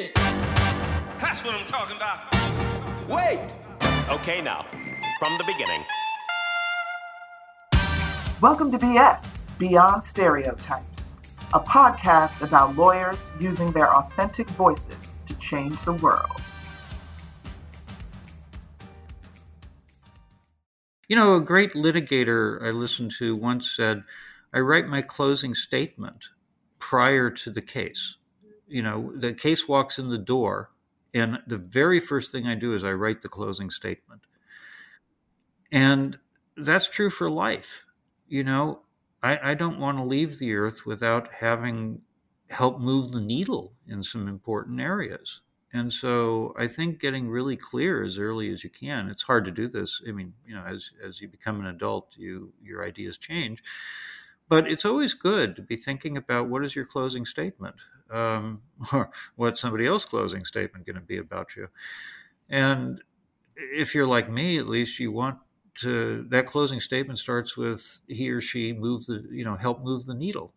shit. That's what I'm talking about. Wait. Okay, now, from the beginning. Welcome to BS, Beyond Stereotypes, a podcast about lawyers using their authentic voices to change the world. You know, a great litigator I listened to once said, I write my closing statement prior to the case. You know, the case walks in the door, and the very first thing I do is I write the closing statement. And that's true for life. You know, I, I don't want to leave the earth without having helped move the needle in some important areas. And so I think getting really clear as early as you can. It's hard to do this. I mean, you know, as as you become an adult, you your ideas change but it's always good to be thinking about what is your closing statement um, or what's somebody else's closing statement going to be about you and if you're like me at least you want to that closing statement starts with he or she move the you know help move the needle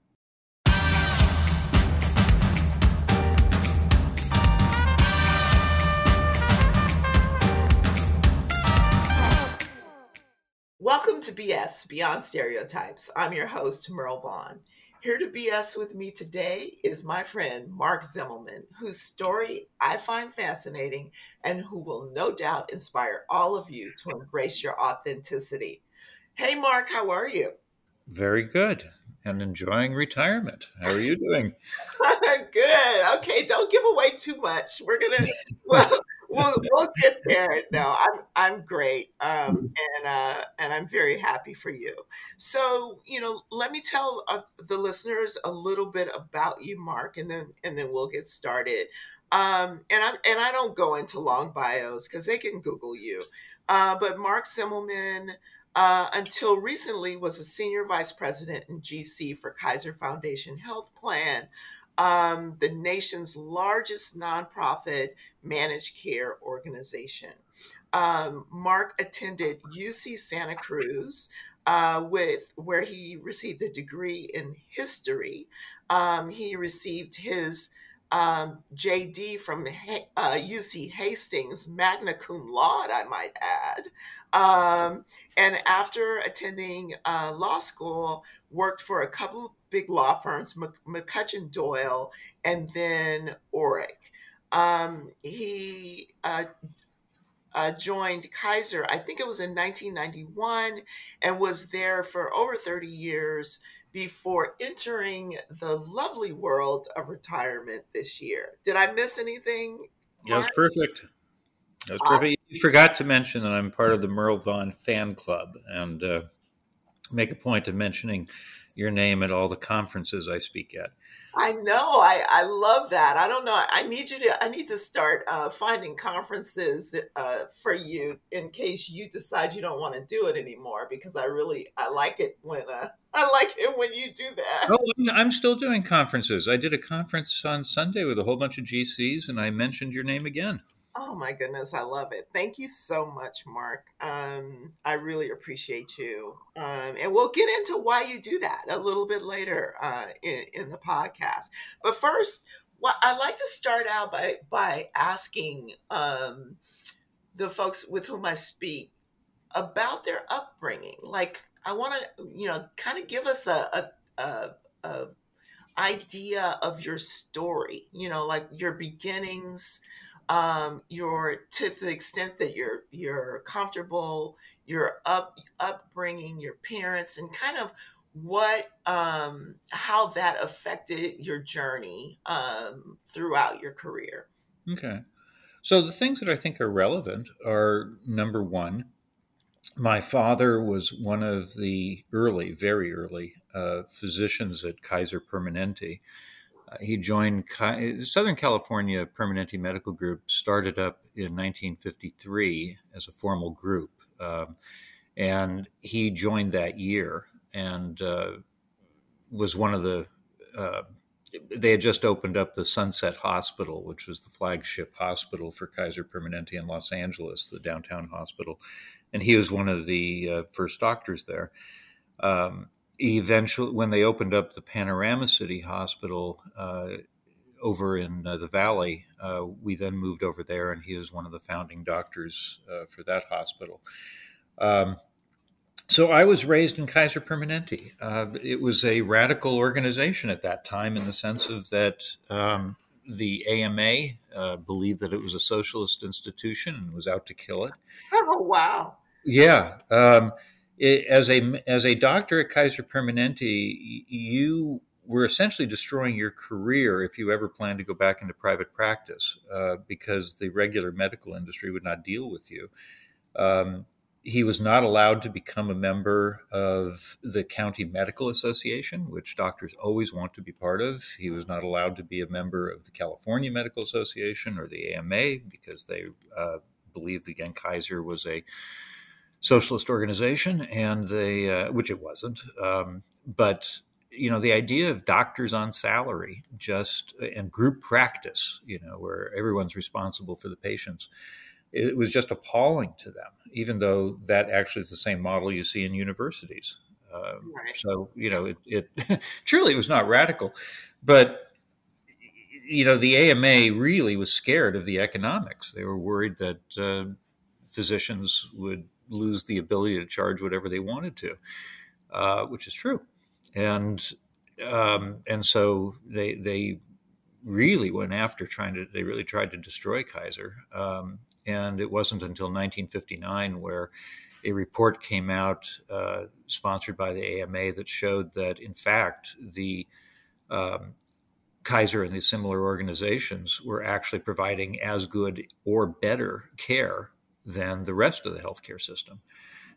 Welcome to BS Beyond Stereotypes. I'm your host, Merle Vaughn. Here to BS with me today is my friend Mark Zemelman, whose story I find fascinating and who will no doubt inspire all of you to embrace your authenticity. Hey, Mark, how are you? Very good and enjoying retirement. How are you doing? good. Okay, don't give away too much. We're gonna well, we'll we'll get there. No, I'm I'm great, um, and uh, and I'm very happy for you. So you know, let me tell uh, the listeners a little bit about you, Mark, and then and then we'll get started. Um, and I and I don't go into long bios because they can Google you. Uh, but Mark Zemelman. uh, until recently was a senior vice president in GC for Kaiser Foundation Health Plan, um, the nation's largest nonprofit managed care organization. Um, Mark attended UC Santa Cruz, uh, with where he received a degree in history. Um, he received his um, JD from uh, UC Hastings, magna cum laude, I might add. Um, and after attending uh, law school, worked for a couple of big law firms, McCutchen Doyle, and then Orrick. Um, he uh, uh, joined Kaiser, I think it was in 1991, and was there for over 30 years before entering the lovely world of retirement this year. Did I miss anything? That was perfect. That was awesome. perfect. You forgot to mention that I'm part of the Merle Vaughn fan club and uh, make a point of mentioning your name at all the conferences I speak at. I know. I, I love that. I don't know. I need you to. I need to start uh, finding conferences uh, for you in case you decide you don't want to do it anymore. Because I really I like it when uh, I like it when you do that. Oh, I'm still doing conferences. I did a conference on Sunday with a whole bunch of GCs, and I mentioned your name again. Oh my goodness, I love it. Thank you so much, Mark. Um, I really appreciate you. Um, and we'll get into why you do that a little bit later uh, in, in the podcast. But first, well, I like to start out by by asking um, the folks with whom I speak about their upbringing. Like, I want to, you know, kind of give us a, a, a, a idea of your story. You know, like your beginnings um, your to the extent that you're you're comfortable, your up upbringing, your parents, and kind of what um, how that affected your journey um, throughout your career. Okay, so the things that I think are relevant are number one. My father was one of the early, very early uh, physicians at Kaiser Permanente, he joined Southern California Permanente Medical Group, started up in 1953 as a formal group. Um, and he joined that year and uh, was one of the. Uh, they had just opened up the Sunset Hospital, which was the flagship hospital for Kaiser Permanente in Los Angeles, the downtown hospital, and he was one of the uh, first doctors there. Um, eventually, when they opened up the Panorama City Hospital, uh, over in uh, the valley. Uh, we then moved over there, and he was one of the founding doctors uh, for that hospital. Um, so I was raised in Kaiser Permanente. Uh, it was a radical organization at that time in the sense of that um, the AMA uh, believed that it was a socialist institution and was out to kill it. Oh wow! Yeah, um, as a as a doctor at Kaiser Permanente, you were essentially destroying your career if you ever planned to go back into private practice uh, because the regular medical industry would not deal with you. Um, he was not allowed to become a member of the county medical association, which doctors always want to be part of. He was not allowed to be a member of the California Medical Association or the AMA because they uh, believed again Kaiser was a socialist organization, and they uh, which it wasn't. Um, but you know the idea of doctors on salary just and group practice, you know, where everyone's responsible for the patients it was just appalling to them, even though that actually is the same model you see in universities. Uh, right. So, you know, it, it truly it was not radical, but you know, the AMA really was scared of the economics. They were worried that uh, physicians would lose the ability to charge whatever they wanted to, uh, which is true, and um, and so they they really went after trying to they really tried to destroy Kaiser. Um, and it wasn't until 1959 where a report came out uh, sponsored by the AMA that showed that, in fact, the um, Kaiser and these similar organizations were actually providing as good or better care than the rest of the healthcare system.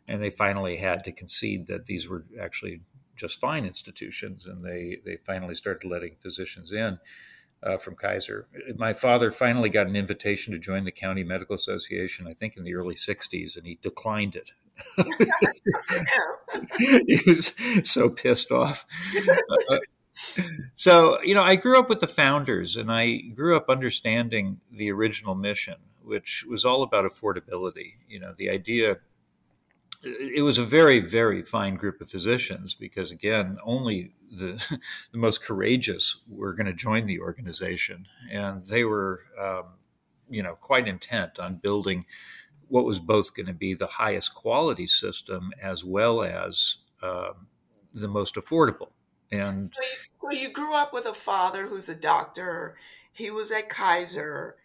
And they finally had to concede that these were actually just fine institutions, and they, they finally started letting physicians in uh, from Kaiser. My father finally got an invitation to join the County Medical Association, I think in the early 60s, and he declined it. he was so pissed off. Uh, so, you know, I grew up with the founders and I grew up understanding the original mission, which was all about affordability. You know, the idea it was a very, very fine group of physicians because, again, only the, the most courageous were going to join the organization. And they were, um, you know, quite intent on building what was both going to be the highest quality system as well as um, the most affordable. And so you, so you grew up with a father who's a doctor. He was at Kaiser.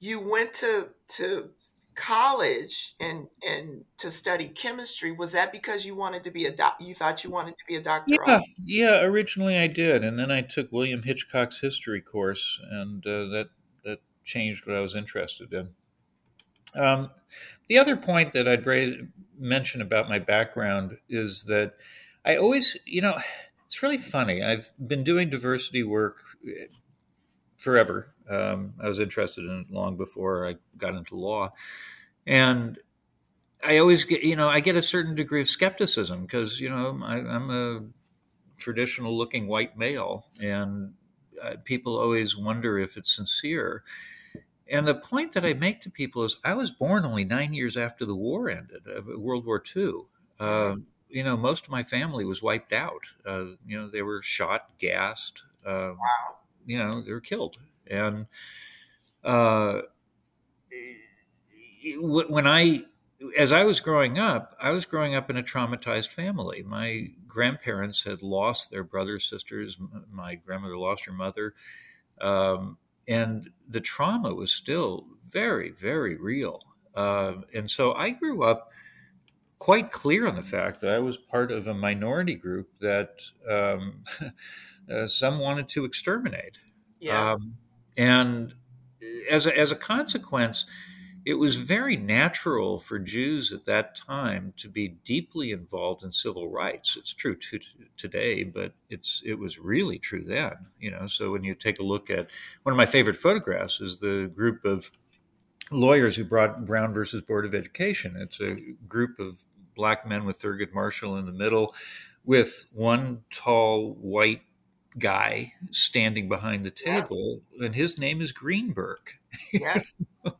You went to to college and and to study chemistry was that because you wanted to be a doc you thought you wanted to be a doctor yeah yeah originally i did and then i took william hitchcock's history course and uh, that that changed what i was interested in. Um, the other point that i'd mention about my background is that i always you know it's really funny i've been doing diversity work eh, forever um, I was interested in it long before I got into law, and I always get you know I get a certain degree of skepticism because you know I, am a traditional looking white male, and uh, people always wonder if it's sincere. And the point that I make to people is, I was born only nine years after the war ended, uh, World War II. Uh, you know, most of my family was wiped out. Uh, you know, they were shot, gassed. Um, wow. You know, they were killed and uh, when I, as I was growing up, I was growing up in a traumatized family. My grandparents had lost their brothers, sisters. My grandmother lost her mother, um, and the trauma was still very, very real. Uh, and so I grew up quite clear on the fact that I was part of a minority group that um, uh, some wanted to exterminate. Yeah. Um, and as a, as a consequence, it was very natural for Jews at that time to be deeply involved in civil rights. It's true to, today, but it's it was really true then. You know, so when you take a look at one of my favorite photographs is the group of lawyers who brought Brown versus Board of Education. It's a group of black men with Thurgood Marshall in the middle, with one tall white guy standing behind the table, yeah. and his name is Greenberg. Yeah.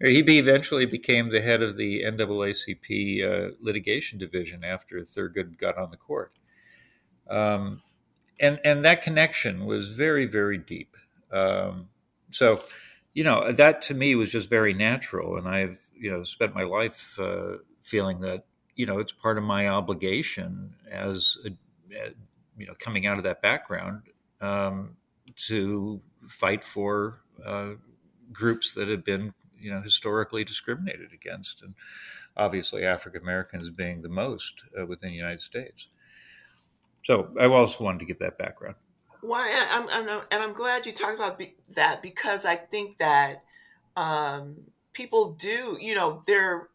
he eventually became the head of the NAACP uh, litigation division after Thurgood got on the court. Um, and, and that connection was very, very deep. Um, so, you know, that to me was just very natural, and I've you know spent my life uh, feeling that you know it's part of my obligation as a, you know coming out of that background um, to fight for uh, groups that have been you know historically discriminated against, and obviously African Americans being the most uh, within the United States. So I also wanted to give that background. Why I'm, I'm, and I'm glad you talked about that because I think that um, people do, you know, they're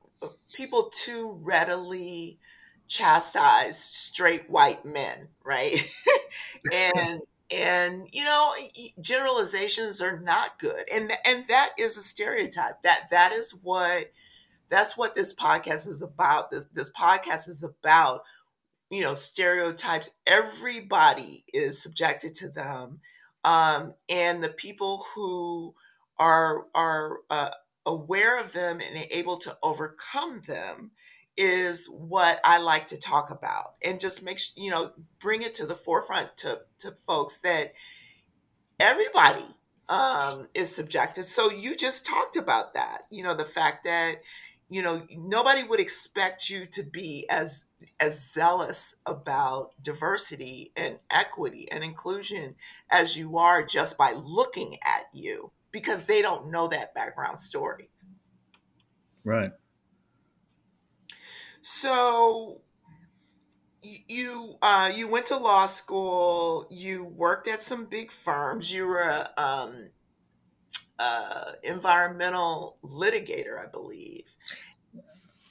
people too readily chastise straight white men, right? and and you know generalizations are not good. And and that is a stereotype. That that is what that's what this podcast is about. This podcast is about you know stereotypes. Everybody is subjected to them. Um, and the people who are are uh, aware of them and able to overcome them is what I like to talk about and just make you know bring it to the forefront to to folks that everybody um, is subjected. So you just talked about that, you know, the fact that you know nobody would expect you to be as as zealous about diversity and equity and inclusion as you are just by looking at you because they don't know that background story right so you uh, you went to law school you worked at some big firms you were a um, uh, environmental litigator i believe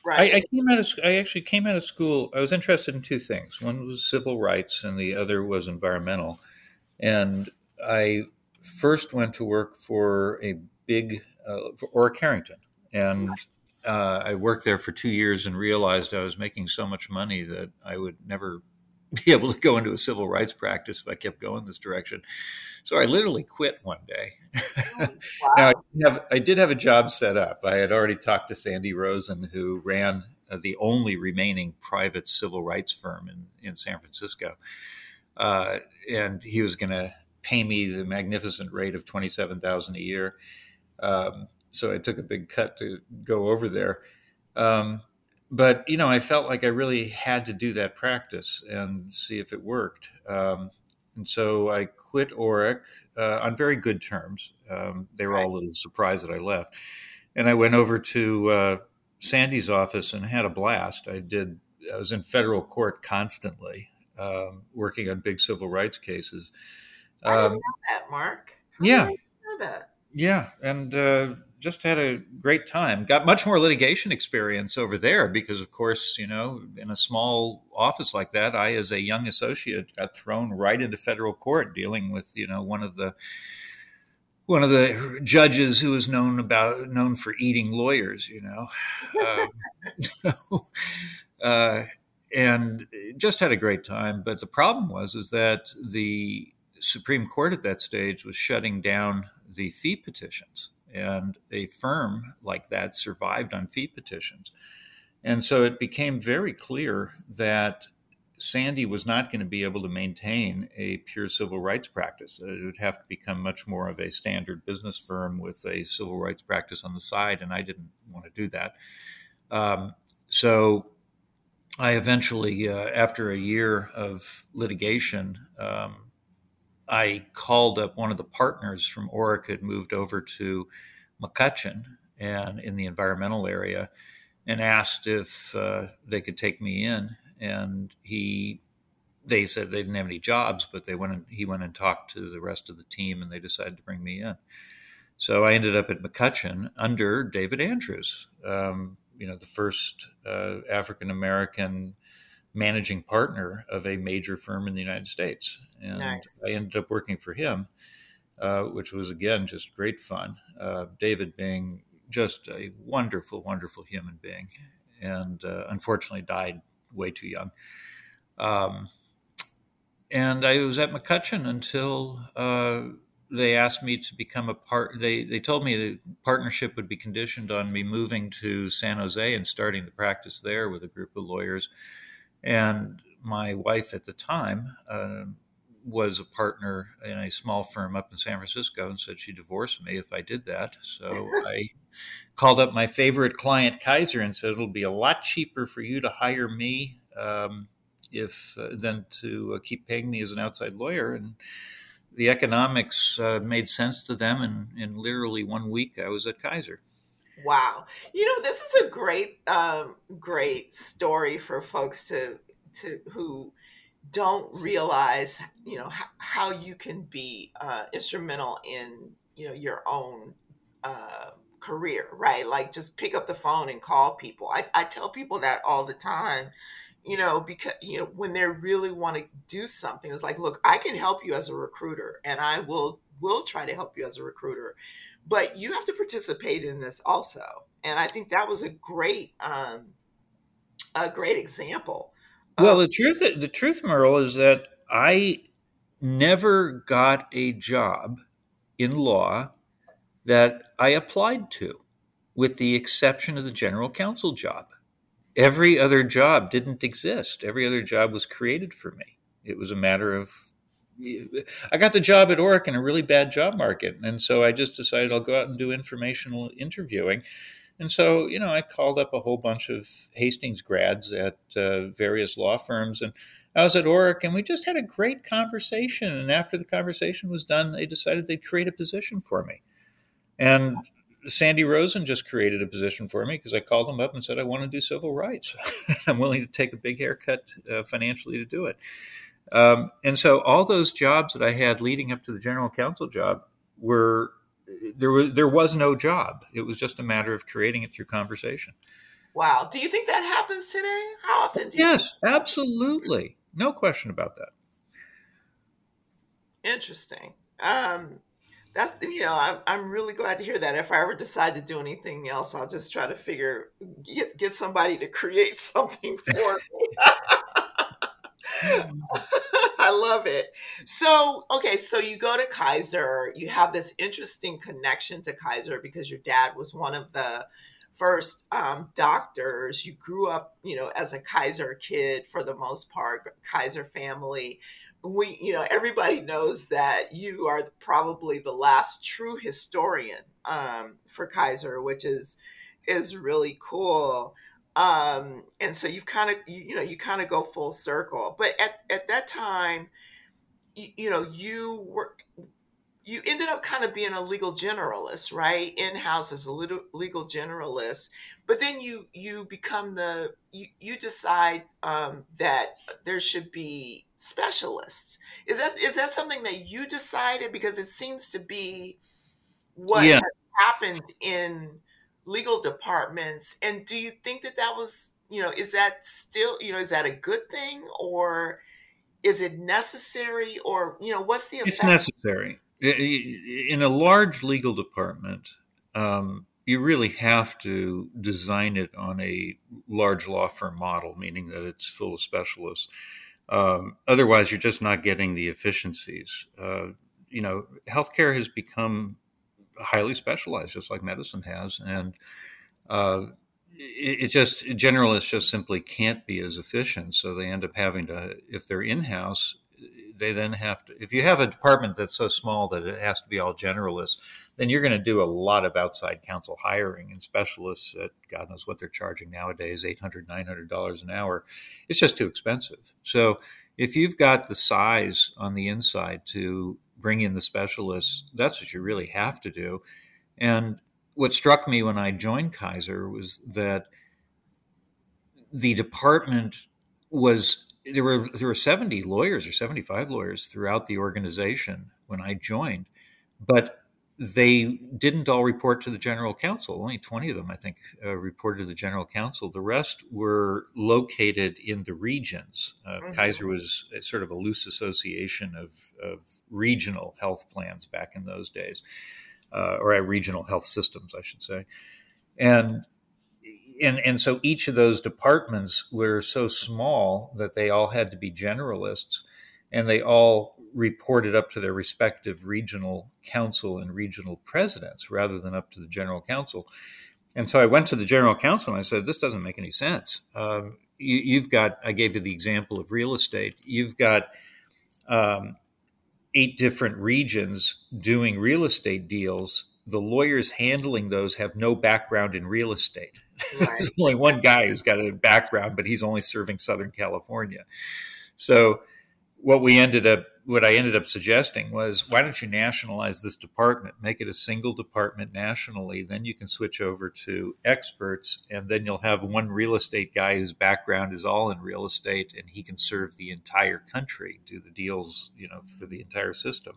Right. I, I, came out of I actually came out of school. I was interested in two things. One was civil rights, and the other was environmental. And I first went to work for a big uh, for Orrick Herrington, and uh, I worked there for two years and realized I was making so much money that I would never be able to go into a civil rights practice if I kept going this direction. So I literally quit one day. Oh, wow. now, I, have, I, did have a job set up. I had already talked to Sandy Rosen, who ran uh, the only remaining private civil rights firm in, in San Francisco. Uh, and he was going to pay me the magnificent rate of 27000 a year. Um, so I took a big cut to go over there. Um, but you know, I felt like I really had to do that practice and see if it worked. Um, and so I quit Orrick uh, on very good terms. Um, they were right. all a little surprised that I left, and I went over to uh, Sandy's office and had a blast. I did. I was in federal court constantly, um, working on big civil rights cases. I didn't um, know that, Mark. How yeah. know that? Yeah, and uh, just had a great time. Got much more litigation experience over there because, of course, you know, in a small office like that, I, as a young associate, got thrown right into federal court dealing with, you know, one of the one of the judges who was known about known for eating lawyers, you know, um, uh, and just had a great time. But the problem was is that the Supreme Court at that stage was shutting down the fee petitions and a firm like that survived on fee petitions. And so it became very clear that Sandy was not going to be able to maintain a pure civil rights practice. It would have to become much more of a standard business firm with a civil rights practice on the side, and I didn't want to do that. Um, so I eventually, uh, after a year of litigation, um, I called up one of the partners from Orrick had moved over to McCutchen and in the environmental area and asked if uh, they could take me in. And he, they said they didn't have any jobs, but they went and he went and talked to the rest of the team, and they decided to bring me in. So I ended up at McCutchen under David Andrews, um, you know, the first uh, African American managing partner of a major firm in the United States. And nice. I ended up working for him, uh, which was again just great fun. Uh, David being just a wonderful, wonderful human being, and uh, unfortunately died way too young. Um, and I was at McCutchen until uh, they asked me to become a part. They they told me the partnership would be conditioned on me moving to San Jose and starting the practice there with a group of lawyers and my wife at the time uh, was a partner in a small firm up in San Francisco and said she divorced me if I did that. So I called up my favorite client, Kaiser, and said it'll be a lot cheaper for you to hire me um, if uh, than to uh, keep paying me as an outside lawyer. And the economics uh, made sense to them, and in literally one week, I was at Kaiser. Wow, you know this is a great, um, great story for folks to to who don't realize, you know, how, how you can be uh, instrumental in you know your own uh, career, right? Like just pick up the phone and call people. I, I tell people that all the time you know, because you know when they really want to do something, it's like, look, I can help you as a recruiter, and I will will try to help you as a recruiter, but you have to participate in this also. And I think that was a great um, a great example. Well, the truth the truth, Merle, is that I never got a job in law that I applied to, with the exception of the general counsel job every other job didn't exist. Every other job was created for me. It was a matter of I got the job at Orrick in a really bad job market, and so I just decided I'll go out and do informational interviewing. And so, you know, I called up a whole bunch of Hastings grads at uh, various law firms, and I was at Orrick, and we just had a great conversation. And after the conversation was done, they decided they'd create a position for me. And Sandy Rosen just created a position for me because I called him up and said I want to do civil rights. I'm willing to take a big haircut uh, financially to do it. Um, and so all those jobs that I had leading up to the general counsel job were there was there was no job. It was just a matter of creating it through conversation. Wow. Do you think that happens today? How often do you Yes, absolutely. No question about that. Interesting. Um, that's you know I'm, I'm really glad to hear that. If i ever decide to do anything else i'll just try to figure get get somebody to create something for me. I love it. So okay so you go to kaiser. You have this interesting connection to kaiser because your dad was one of the first um, doctors. You grew up you know as a kaiser kid for the most part kaiser family we you know everybody knows that you are probably the last true historian um, for Kaiser, which is is really cool. Um, and so you've kind of you, you, know you kind of go full circle. But at at that time, you, you know you were you ended up kind of being a legal generalist, right? In house as a legal generalist, but then you you become the you, you decide um, that there should be specialists. Is that is that something that you decided because it seems to be what yeah. happened in legal departments? And do you think that that was you know is that still you know is that a good thing or is it necessary or you know what's the effect? It's necessary in a large legal department, um, you really have to design it on a large law firm model, meaning that it's full of specialists. Um, otherwise, you're just not getting the efficiencies. Uh, you know, healthcare has become highly specialized, just like medicine has, and uh, it, it, just generalists just simply can't be as efficient. So they end up having to, if they're in house, they then have to if you have a department that's so small that it has to be all generalists then you're going to do a lot of outside counsel hiring and specialists at god knows what they're charging nowadays 800 900 dollars an hour. It's just too expensive. So if you've got the size on the inside to bring in the specialists that's what you really have to do. And what struck me when i joined kaiser was that the department was there were there were 70 lawyers or 75 lawyers throughout the organization when I joined, but they didn't all report to the general counsel. Only 20 of them, I think, uh, reported to the general counsel. The rest were located in the regions. Uh, mm-hmm. Kaiser was sort of a loose association of, of regional health plans back in those days, uh, or regional health systems, I should say. And and and so each of those departments were so small that they all had to be generalists and they all reported up to their respective regional counsel and regional presidents rather than up to the general counsel. And so i went to the general counsel and i said this doesn't make any sense. Um, you, have got i gave you the example of real estate you've got um, eight different regions doing real estate deals, the lawyers handling those have no background in real estate. Right. There's only one guy who's got a background, but he's only serving Southern California. So what we ended up what I ended up suggesting was why don't you nationalize this department, make it a single department nationally, then you can switch over to experts and then you'll have one real estate guy whose background is all in real estate and he can serve the entire country, do the deals, you know, for the entire system.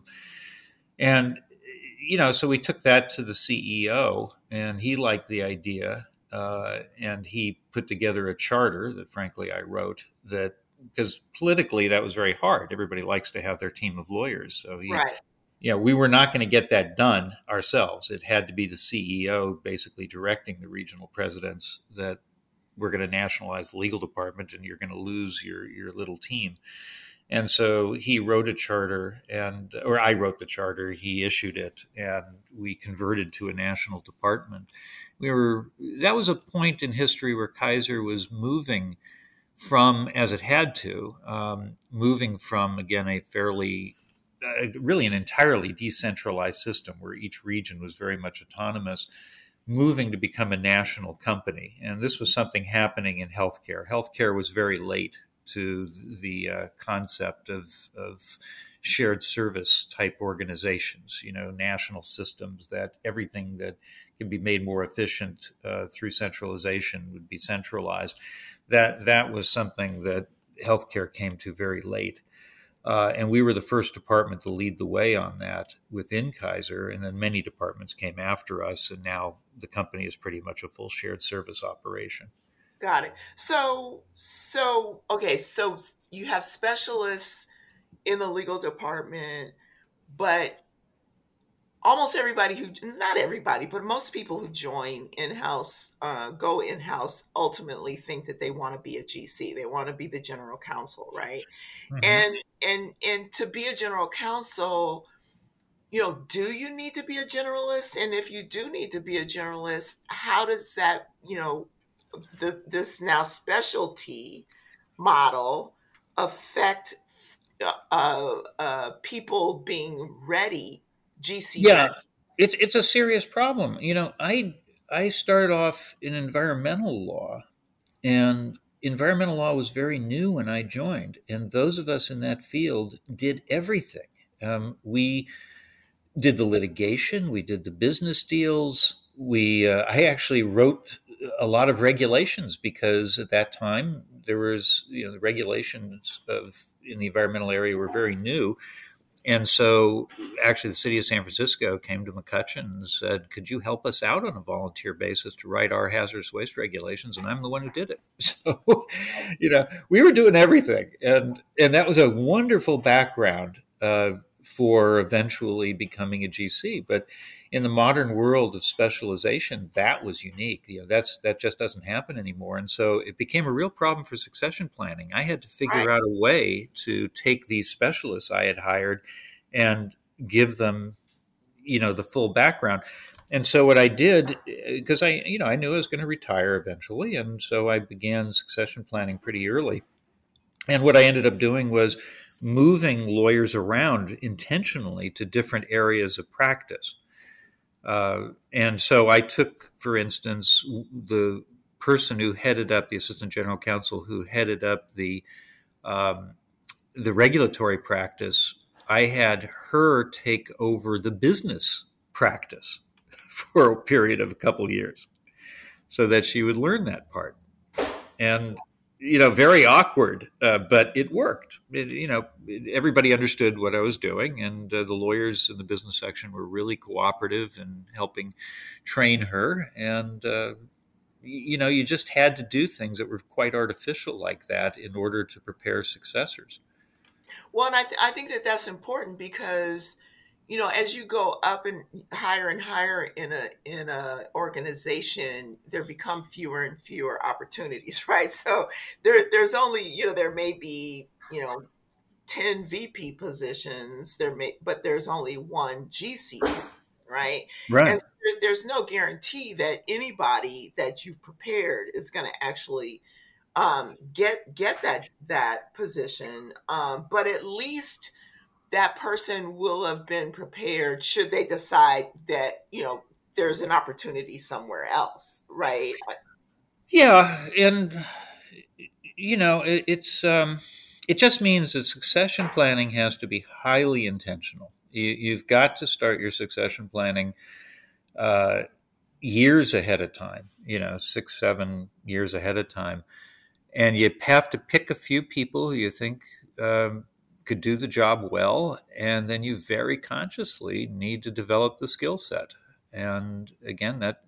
And you know, so we took that to the CEO and he liked the idea uh, and he put together a charter that frankly I wrote that because politically that was very hard. Everybody likes to have their team of lawyers. So he, right. yeah, we were not going to get that done ourselves. It had to be the CEO basically directing the regional presidents that we're going to nationalize the legal department and you're going to lose your your little team. And so he wrote a charter, and or I wrote the charter. He issued it, and we converted to a national department. We were that was a point in history where Kaiser was moving from, as it had to, um, moving from, again, a fairly, uh, really an entirely decentralized system where each region was very much autonomous, moving to become a national company. And this was something happening in healthcare. Healthcare was very late to the uh, concept of, of shared service type organizations, you know, national systems that everything that can be made more efficient uh, through centralization would be centralized that that was something that healthcare came to very late. Uh, and we were the first department to lead the way on that within Kaiser, and then many departments came after us, and now the company is pretty much a full shared service operation. Got it. So, so okay, so you have specialists in the legal department, but almost everybody who not everybody but most people who join in-house uh, go in-house ultimately think that they want to be a gc they want to be the general counsel right mm-hmm. and and and to be a general counsel you know do you need to be a generalist and if you do need to be a generalist how does that you know the, this now specialty model affect uh, uh, people being ready GC. Yeah, it's it's a serious problem. You know, I I started off in environmental law, and environmental law was very new when I joined, and those of us in that field did everything. Um, we did the litigation, we did the business deals. We uh, I actually wrote a lot of regulations because at that time there was you know the regulations of in the environmental area were very new. And so actually the city of san francisco came to mccutchen and said could you help us out on a volunteer basis to write our hazardous waste regulations? And i'm the one who did it. So you know we were doing everything. And and that was a wonderful background uh, for eventually becoming a gc but in the modern world of specialization that was unique. You know that's that just doesn't happen anymore. And so it became a real problem for succession planning. I had to figure right. out a way to take these specialists i had hired and give them you know the full background. And so what i did eh, because i you know i knew i was going to retire eventually and so i began succession planning pretty early. And what i ended up doing was moving lawyers around intentionally to different areas of practice uh, and so I took, for instance, the person who headed up the assistant general counsel who headed up the um, the regulatory practice. I had her take over the business practice for a period of a couple years, so that she would learn that part. And you know, very awkward, uh, but it worked. It, you know, everybody understood what I was doing, and uh, the lawyers in the business section were really cooperative in helping train her. And uh, you know, you just had to do things that were quite artificial like that in order to prepare successors. Well, and I, th- I think that that's important because you know as you go up and higher and higher in a in a organization there become fewer and fewer opportunities right? So there there's only you know there may be you know 10 vp positions there may but there's only one gc right right? And so there's no guarantee that anybody that you've prepared is going to actually um, get get that that position. Um, but at least that person will have been prepared should they decide that you know there's an opportunity somewhere else, right? Yeah, and you know, it, it's um, it just means that succession planning has to be highly intentional. You, have got to start your succession planning uh, years ahead of time. You know, six, seven years ahead of time, and you have to pick a few people who you think um, could do the job well, and then you very consciously need to develop the skill set. And again, that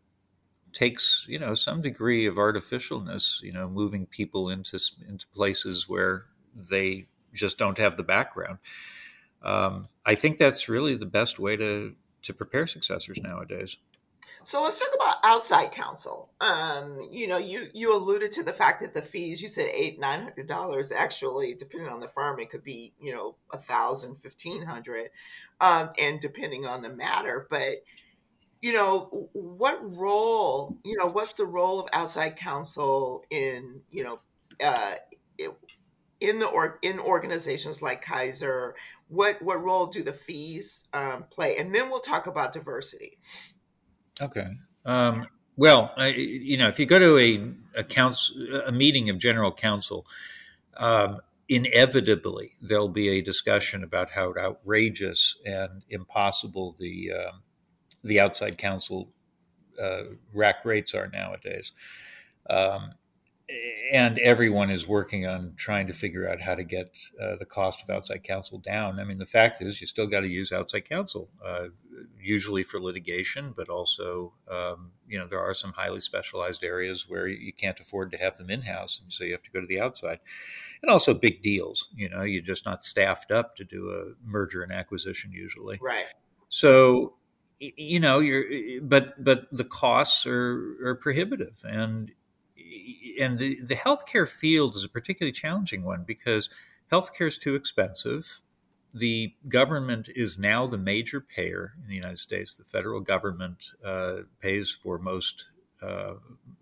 takes you know some degree of artificialness you know moving people into into places where they just don't have the background um, i think that's really the best way to to prepare successors nowadays so let's talk about outside counsel. Um, you know, you you alluded to the fact that the fees. You said eight nine hundred dollars. Actually, depending on the firm, it could be you know a thousand, fifteen hundred, um, and depending on the matter. But you know what role you know what's the role of outside counsel in you know uh, in the or in organizations like Kaiser what what role do the fees um, play and then we'll talk about diversity okay um, well I, you know if you go to a a, council, a meeting of general counsel um, inevitably there'll be a discussion about how outrageous and impossible the um, the outside counsel uh, rack rates are nowadays. Um, and everyone is working on trying to figure out how to get uh, the cost of outside counsel down. I mean, the fact is, you still got to use outside counsel, uh, usually for litigation, but also, um, you know, there are some highly specialized areas where you can't afford to have them in house, and so you have to go to the outside. And also big deals, you know, you're just not staffed up to do a merger and acquisition usually. Right. So you know you're but but the costs are are prohibitive and and the the healthcare field is a particularly challenging one because healthcare is too expensive the government is now the major payer in the United States. The federal government uh, pays for most, uh,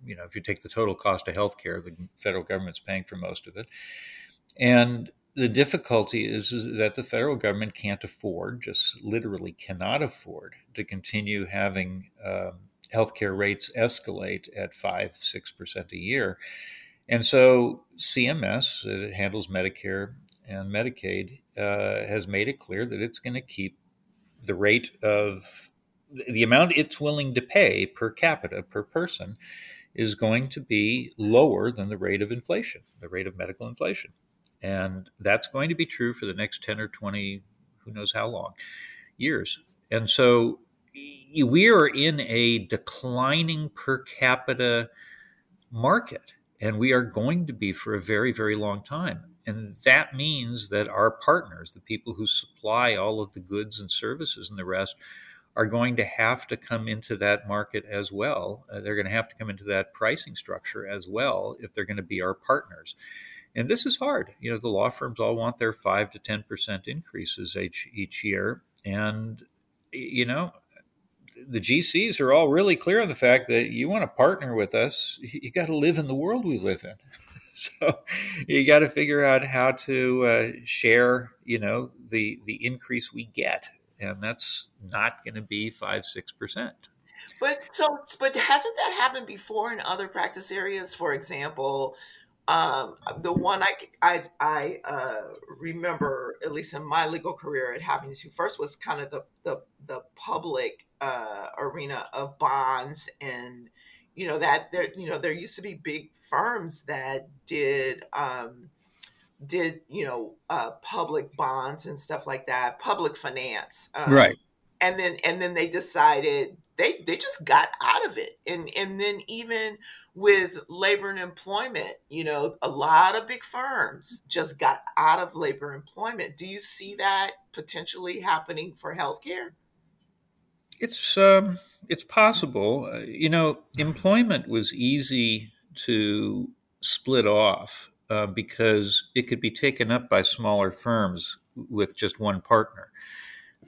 you know, if you take the total cost of healthcare, the federal government's paying for most of it. And the difficulty is, is, that the federal government can't afford, just literally cannot afford, to continue having um, healthcare rates escalate at five, six percent a year. And so CMS, it handles Medicare and Medicaid, uh, has made it clear that it's going to keep the rate of the amount it's willing to pay per capita per person is going to be lower than the rate of inflation, the rate of medical inflation. And that's going to be true for the next 10 or 20, who knows how long, years. And so we are in a declining per capita market, and we are going to be for a very, very long time. And that means that our partners, the people who supply all of the goods and services and the rest, are going to have to come into that market as well. Uh, they're going to have to come into that pricing structure as well if they're going to be our partners. And this is hard. You know, the law firms all want their five to ten percent increases each each year, and you know, the GCs are all really clear on the fact that you want to partner with us, you got to live in the world we live in. so you got to figure out how to uh, share, you know, the the increase we get, and that's not going to be five six percent. But so, but hasn't that happened before in other practice areas? For example, um, the one I I, I uh, remember, at least in my legal career, it happened to first was kind of the the, the public uh, arena of bonds, and you know that there you know there used to be big firms that did um, did you know uh, public bonds and stuff like that, public finance, um, right? And then and then they decided they they just got out of it, and and then even with labor and employment. You know, a lot of big firms just got out of labor employment. Do you see that potentially happening for healthcare? It's um, it's possible. Uh, you know, employment was easy to split off uh, because it could be taken up by smaller firms with just one partner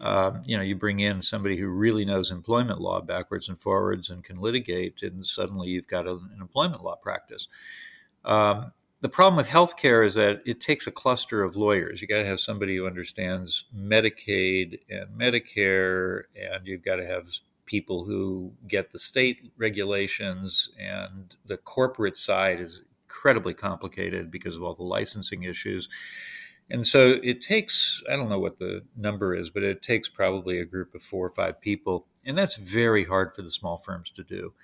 um, you know, you bring in somebody who really knows employment law backwards and forwards and can litigate, and suddenly you've got an employment law practice. Um, the problem with healthcare is that it takes a cluster of lawyers. You got to have somebody who understands Medicaid and Medicare, and you've got to have people who get the state regulations, and the corporate side is incredibly complicated because of all the licensing issues. And so it takes, I don't know what the number is, but it takes probably a group of four or five people. And that's very hard for the small firms to do.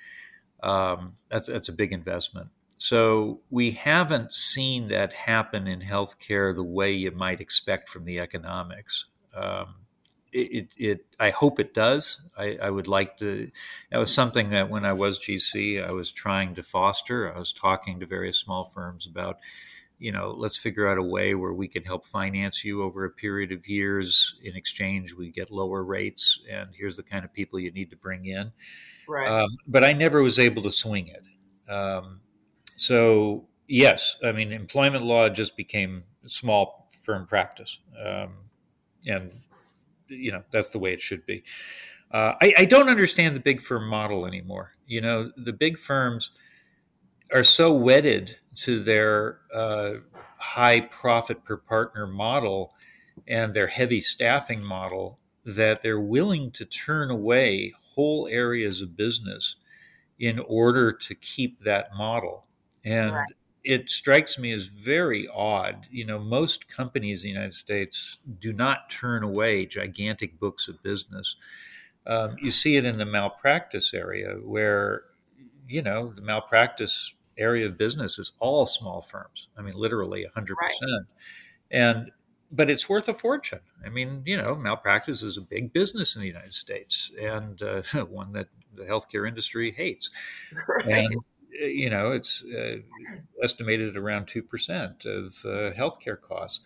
Um, that's, that's a big investment. So we haven't seen that happen in healthcare the way you might expect from the economics. Um, it, it, it, I hope it does. I, I, would like to. That was something that when I was GC, I was trying to foster. I was talking to various small firms about, you know, let's figure out a way where we can help finance you over a period of years. In exchange, we get lower rates, and here's the kind of people you need to bring in. Right. Um, but I never was able to swing it. Um, so yes, I mean employment law just became small firm practice, um, and you know that's the way it should be. Uh, I, I, don't understand the big firm model anymore. You know, the big firms are so wedded to their uh, high profit per partner model and their heavy staffing model that they're willing to turn away whole areas of business in order to keep that model. And right. it strikes me as very odd. You know, most companies in the United States do not turn away gigantic books of business. Um, you see it in the malpractice area where, you know, the malpractice area of business is all small firms. I mean, literally 100%. Right. And but it's worth a fortune. I mean, you know, malpractice is a big business in the United States and uh, one that the healthcare industry hates. Right. And you know, it's uh, estimated around 2% of uh, healthcare costs.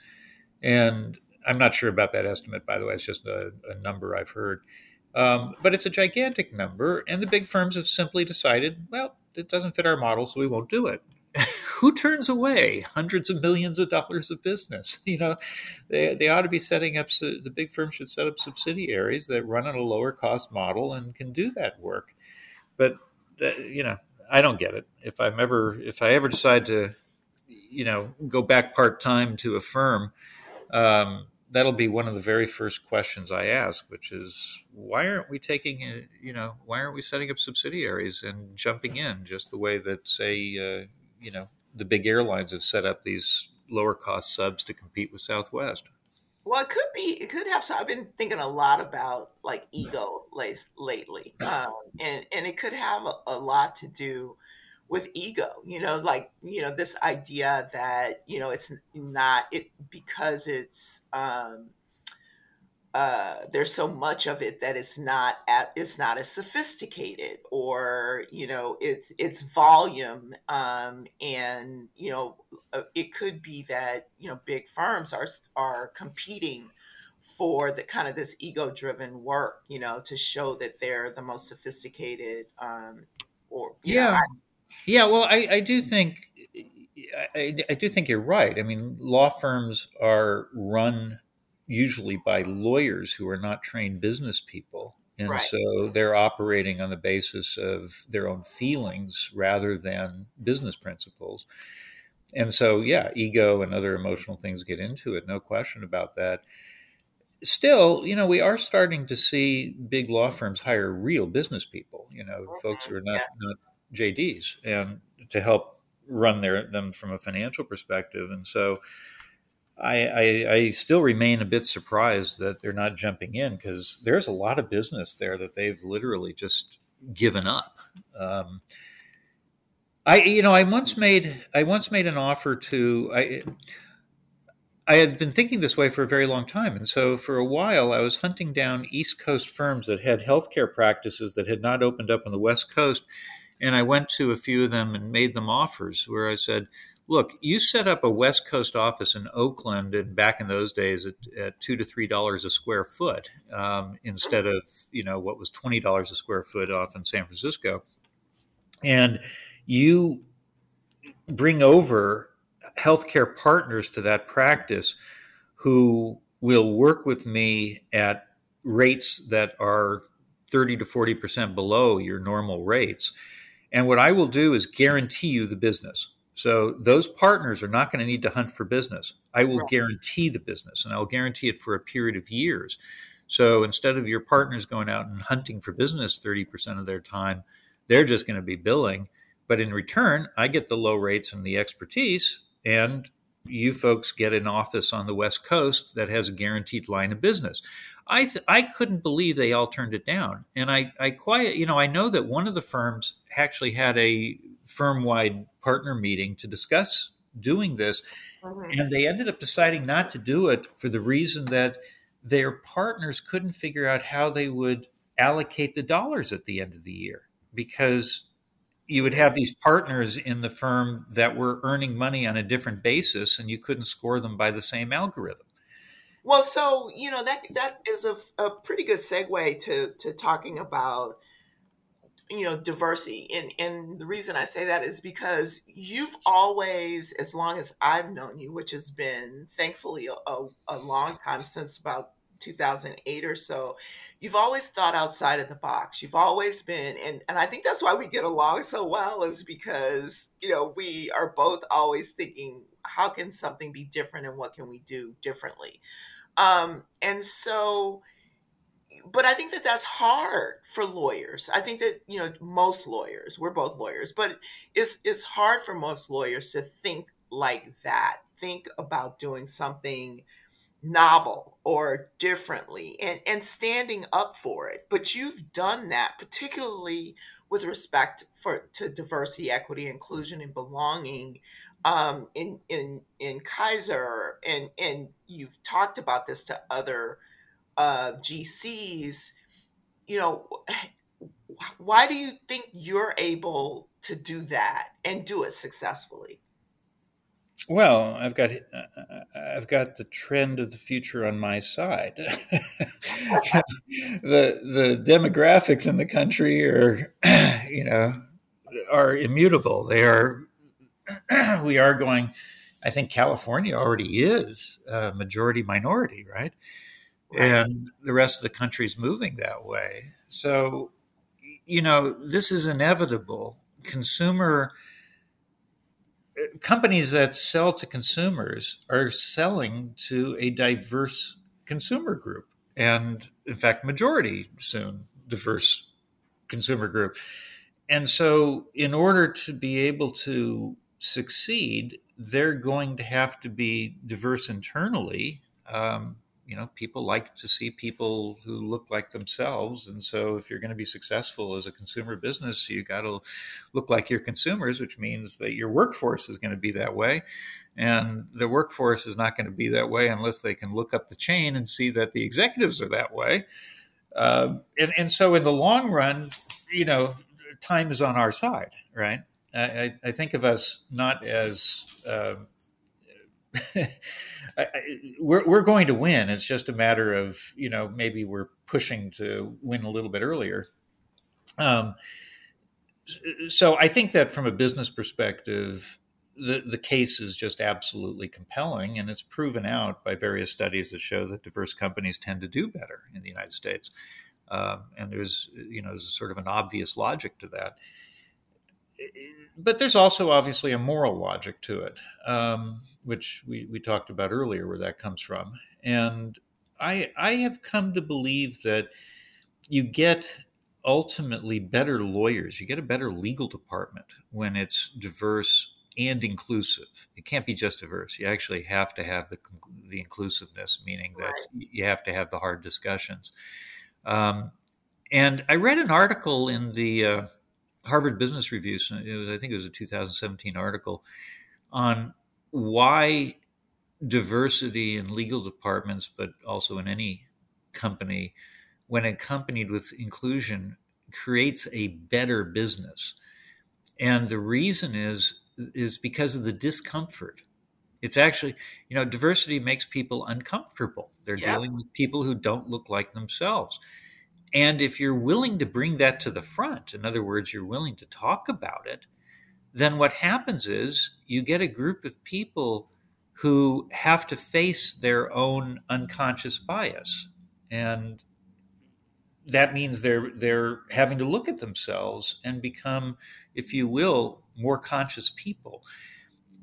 And I'm not sure about that estimate, by the way. It's just a, a number I've heard. Um, but it's a gigantic number. And the big firms have simply decided, well, it doesn't fit our model, so we won't do it. Who turns away hundreds of millions of dollars of business? You know, they, they ought to be setting up, the big firms should set up subsidiaries that run on a lower cost model and can do that work. But, you know, I don't get it. If I'm ever if I ever decide to, you know, go back part time to a firm, um, that'll be one of the very first questions I ask, which is why aren't we taking, a, you know, why aren't we setting up subsidiaries and jumping in just the way that say, uh, you know, the big airlines have set up these lower cost subs to compete with Southwest. Well, it could be. It could have. Some, I've been thinking a lot about like ego lately, um, and and it could have a, a, lot to do with ego. You know, like you know this idea that you know it's not it because it's um, uh, there's so much of it that it's not at it's not as sophisticated or you know it's it's volume um, and you know uh, it could be that you know big firms are are competing for the kind of this ego driven work you know to show that they're the most sophisticated um, or yeah know, I, yeah well I, I do think I, I do think you're right. I mean law firms are run usually by lawyers who are not trained business people. And right. so they're operating on the basis of their own feelings rather than business principles. And so, yeah, ego and other emotional things get into it, no question about that. Still, you know, we are starting to see big law firms hire real business people, you know, okay. folks mm-hmm, who are not, not JDs, and to help run their them from a financial perspective. And so, I, I, I, still remain a bit surprised that they're not jumping in because there's a lot of business there that they've literally just given up. Um, I you know I once made I once made an offer to I I had been thinking this way for a very long time, and so for a while I was hunting down East Coast firms that had healthcare practices that had not opened up on the West Coast, and I went to a few of them and made them offers where I said look, you set up a West Coast office in Oakland, and back in those days, at, at two to three dollars a square foot, um, instead of you know what was twenty dollars a square foot off in San Francisco, and you bring over healthcare partners to that practice who will work with me at rates that are 30 to 40% below your normal rates. And what I will do is guarantee you the business. So those partners are not going to need to hunt for business. I will Right. guarantee the business and I will guarantee it for a period of years. So instead of your partners going out and hunting for business 30% of their time, they're just going to be billing. But in return, I get the low rates and the expertise, and you folks get an office on the West Coast that has a guaranteed line of business. I th- I couldn't believe they all turned it down, and I I quiet you know I know that one of the firms actually had a firm wide partner meeting to discuss doing this, Mhm. and they ended up deciding not to do it for the reason that their partners couldn't figure out how they would allocate the dollars at the end of the year because you would have these partners in the firm that were earning money on a different basis and you couldn't score them by the same algorithm. Well, so you know that that is a, a pretty good segue to to talking about you know diversity, and and the reason I say that is because you've always, as long as I've known you, which has been thankfully a, a, long time since about 2008 or so, you've always thought outside of the box. You've always been, and and I think that's why we get along so well, is because you know we are both always thinking, how can something be different, and what can we do differently um, and so but i think that that's hard for lawyers. I think that you know most lawyers we're both lawyers but it's it's hard for most lawyers to think like that think about doing something novel or differently and and standing up for it. But you've done that particularly with respect for to diversity equity inclusion and belonging um, in in in Kaiser, and and you've talked about this to other uh, GCs. You know, why do you think you're able to do that and do it successfully? Well, I've got I've got the trend of the future on my side. the the demographics in the country are, you know, are immutable. They are. we are going. I think California already is a majority minority, right? Right. And the rest of the country is moving that way. So, you know, this is inevitable. Consumer companies that sell to consumers are selling to a diverse consumer group and in fact majority soon diverse consumer group and so in order to be able to succeed they're going to have to be diverse internally um, you know people like to see people who look like themselves. And so if you're going to be successful as a consumer business you got to look like your consumers which means that your workforce is going to be that way. And the workforce is not going to be that way unless they can look up the chain and see that the executives are that way. Uh, and, and so in the long run you know time is on our side right? I, I think of us not as uh, We're, we're going to win. It's just a matter of, you know, maybe we're pushing to win a little bit earlier. Um, so I think that from a business perspective, the, the case is just absolutely compelling, and it's proven out by various studies that show that diverse companies tend to do better in the United States. Um, and there's, you know, there's sort of an obvious logic to that but there's also obviously a moral logic to it, um, which we, we talked about earlier, where that comes from. And I I have come to believe that you get ultimately better lawyers, you get a better legal department when it's diverse and inclusive. It can't be just diverse. You actually have to have the the inclusiveness, meaning that Right. you have to have the hard discussions. Um, and I read an article in the uh, Harvard Business Review. so It was, I think it was a 2017 article on why diversity in legal departments, but also in any company, when accompanied with inclusion, creates a better business. And the reason is is because of the discomfort. It's actually, you know, diversity makes people uncomfortable. They're Yeah. dealing with people who don't look like themselves. And if you're willing to bring that to the front, in other words, you're willing to talk about it, then what happens is you get a group of people who have to face their own unconscious bias. And that means they're they're having to look at themselves and become, if you will, more conscious people.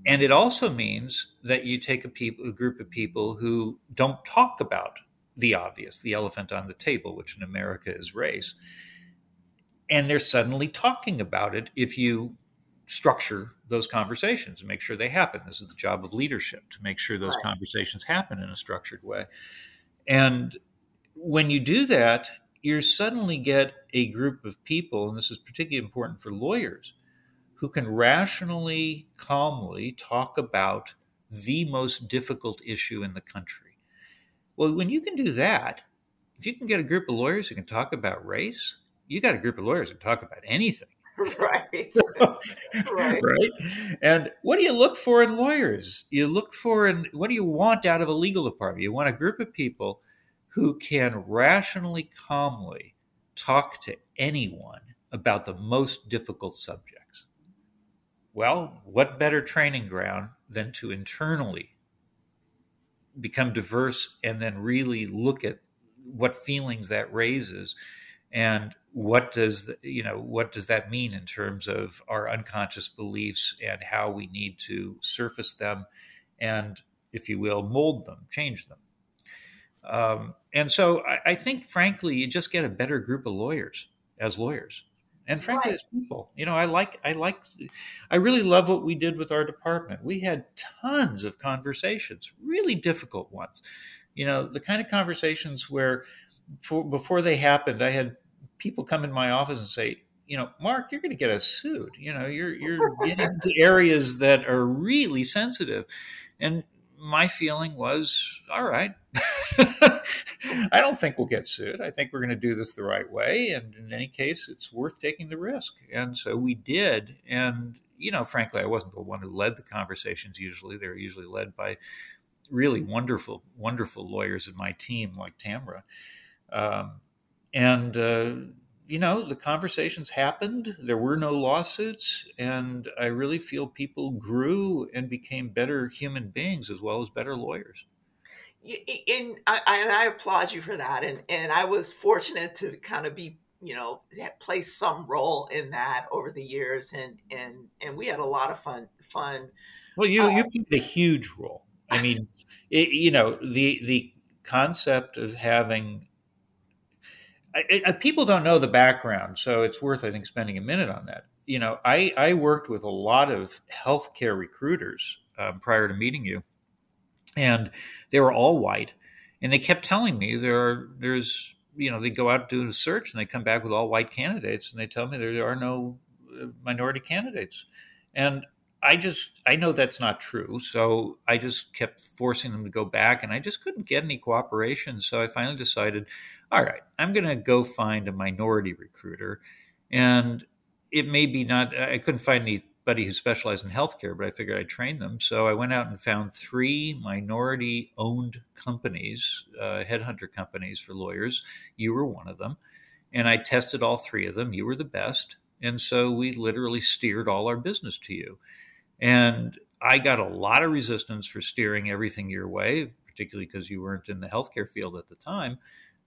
and it also means that you take a, people, a group of people who don't talk about the obvious, the elephant on the table, which in America is race, and they're suddenly talking about it if you structure those conversations and make sure they happen. This is the job of leadership to make sure those right. conversations happen in a structured way. And when you do that, you suddenly get a group of people, and this is particularly important for lawyers, who can rationally, calmly talk about the most difficult issue in the country. Well, when you can do that, if you can get a group of lawyers who can talk about race, you got a group of lawyers who talk about anything. Right. right. Right. And what do you look for in lawyers? You look for and what do you want out of a legal department? You want a group of people who can rationally, calmly talk to anyone about the most difficult subjects. Well, what better training ground than to internally become diverse and then really look at what feelings that raises and what does you know what does that mean in terms of our unconscious beliefs and how we need to surface them and if you will mold them change them. Um, and so I, I, think frankly you just get a better group of lawyers as lawyers and frankly right. as people you know i like i like i really love what we did with our department we had tons of conversations really difficult ones you know the kind of conversations where for, before they happened, I had people come in my office and say, you know, Mark, you're going to get us sued. You know, you're you're getting into areas that are really sensitive, and my feeling was, all right, I don't think we'll get sued. I think we're going to do this the right way, and in any case, it's worth taking the risk. And so we did. And you know, frankly, I wasn't the one who led the conversations. Usually, they're usually led by really wonderful, wonderful lawyers in my team, like Tamra. Um, and, uh, you know, the conversations happened. There were no lawsuits. And I really feel people grew and became better human beings as well as better lawyers. And I, and I applaud you for that. And, and I was fortunate to kind of be you know play some role in that over the years and and and we had a lot of fun fun well you uh, you played a huge role i mean it, you know the the concept of having I, I, people don't know the background, so it's worth, I think, spending a minute on that. You know, I, I worked with a lot of healthcare recruiters um, prior to meeting you, and they were all white, and they kept telling me there are there's you know they go out do a search and they come back with all white candidates, and they tell me there are no uh, minority candidates, and I just I know that's not true, so I just kept forcing them to go back, and I just couldn't get any cooperation. So I finally decided all right, I'm going to go find a minority recruiter. And it may be not, I couldn't find anybody who specialized in healthcare, but I figured I'd train them. So I went out and found three minority owned companies, uh, headhunter companies for lawyers. You were one of them. And I tested all three of them. You were the best. And so we literally steered all our business to you. And I got a lot of resistance for steering everything your way, particularly because you weren't in the healthcare field at the time.